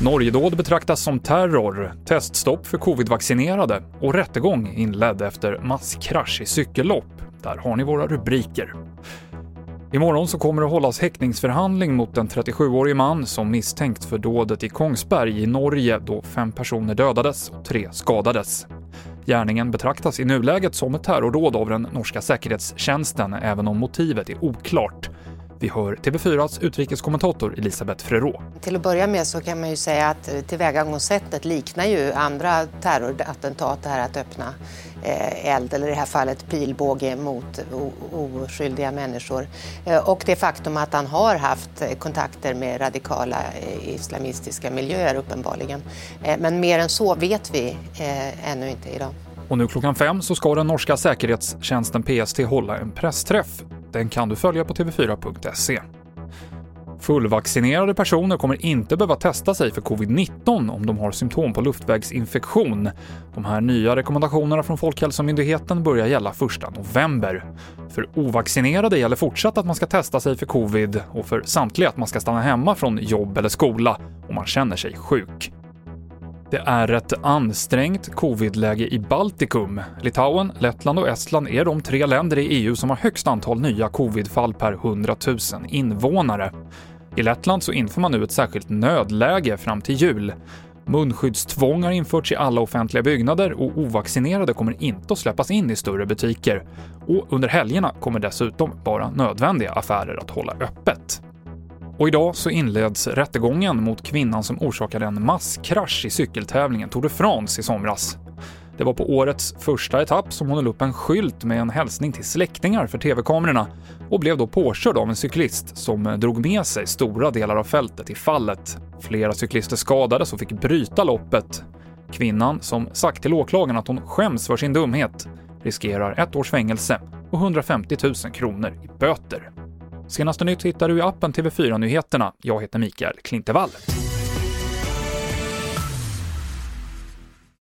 Norgedåd betraktas som terror, teststopp för covidvaccinerade och rättegång inledd efter masskrasch i cykellopp. Där har ni våra rubriker. Imorgon så kommer det hållas häktningsförhandling mot en 37-årig man som misstänkt för dådet i Kongsberg i Norge då fem personer dödades och tre skadades. Gärningen betraktas i nuläget som ett terrordåd av den norska säkerhetstjänsten, även om motivet är oklart. Vi hör TV4s utrikeskommentator Elisabeth Frerot. Till att börja med så kan man ju säga att tillvägagångssättet liknar ju andra terrorattentat, det här att öppna eh, eld, eller i det här fallet pilbåge mot oskyldiga människor. Eh, och det faktum att han har haft kontakter med radikala eh, islamistiska miljöer uppenbarligen. Men mer än så vet vi ännu inte idag. Och nu klockan fem så ska den norska säkerhetstjänsten PST hålla en pressträff den kan du följa på tv4.se. Fullvaccinerade personer kommer inte behöva testa sig för covid-19 om de har symptom på luftvägsinfektion. De här nya rekommendationerna från Folkhälsomyndigheten börjar gälla 1 november. För ovaccinerade gäller fortsatt att man ska testa sig för covid och för samtliga att man ska stanna hemma från jobb eller skola om man känner sig sjuk. Det är ett ansträngt covidläge i Baltikum. Litauen, Lettland och Estland är de tre länder i EU som har högst antal nya covidfall per 100 000 invånare. I Lettland så inför man nu ett särskilt nödläge fram till jul. Munskyddstvång har införts i alla offentliga byggnader och ovaccinerade kommer inte att släppas in i större butiker. Och under helgerna kommer dessutom bara nödvändiga affärer att hålla öppet. Och idag så inleds rättegången mot kvinnan som orsakade en masskrasch i cykeltävlingen Tour de France i somras. Det var på årets första etapp som hon höll upp en skylt med en hälsning till släktingar för TV-kamerorna och blev då påkörd av en cyklist som drog med sig stora delar av fältet i fallet. Flera cyklister skadades och fick bryta loppet. Kvinnan, som sagt till åklagaren att hon skäms för sin dumhet, riskerar ett års fängelse och 150 000 kronor i böter. Senaste nytt hittar du i appen TV4 Nyheterna. Jag heter Mikael Klintevall.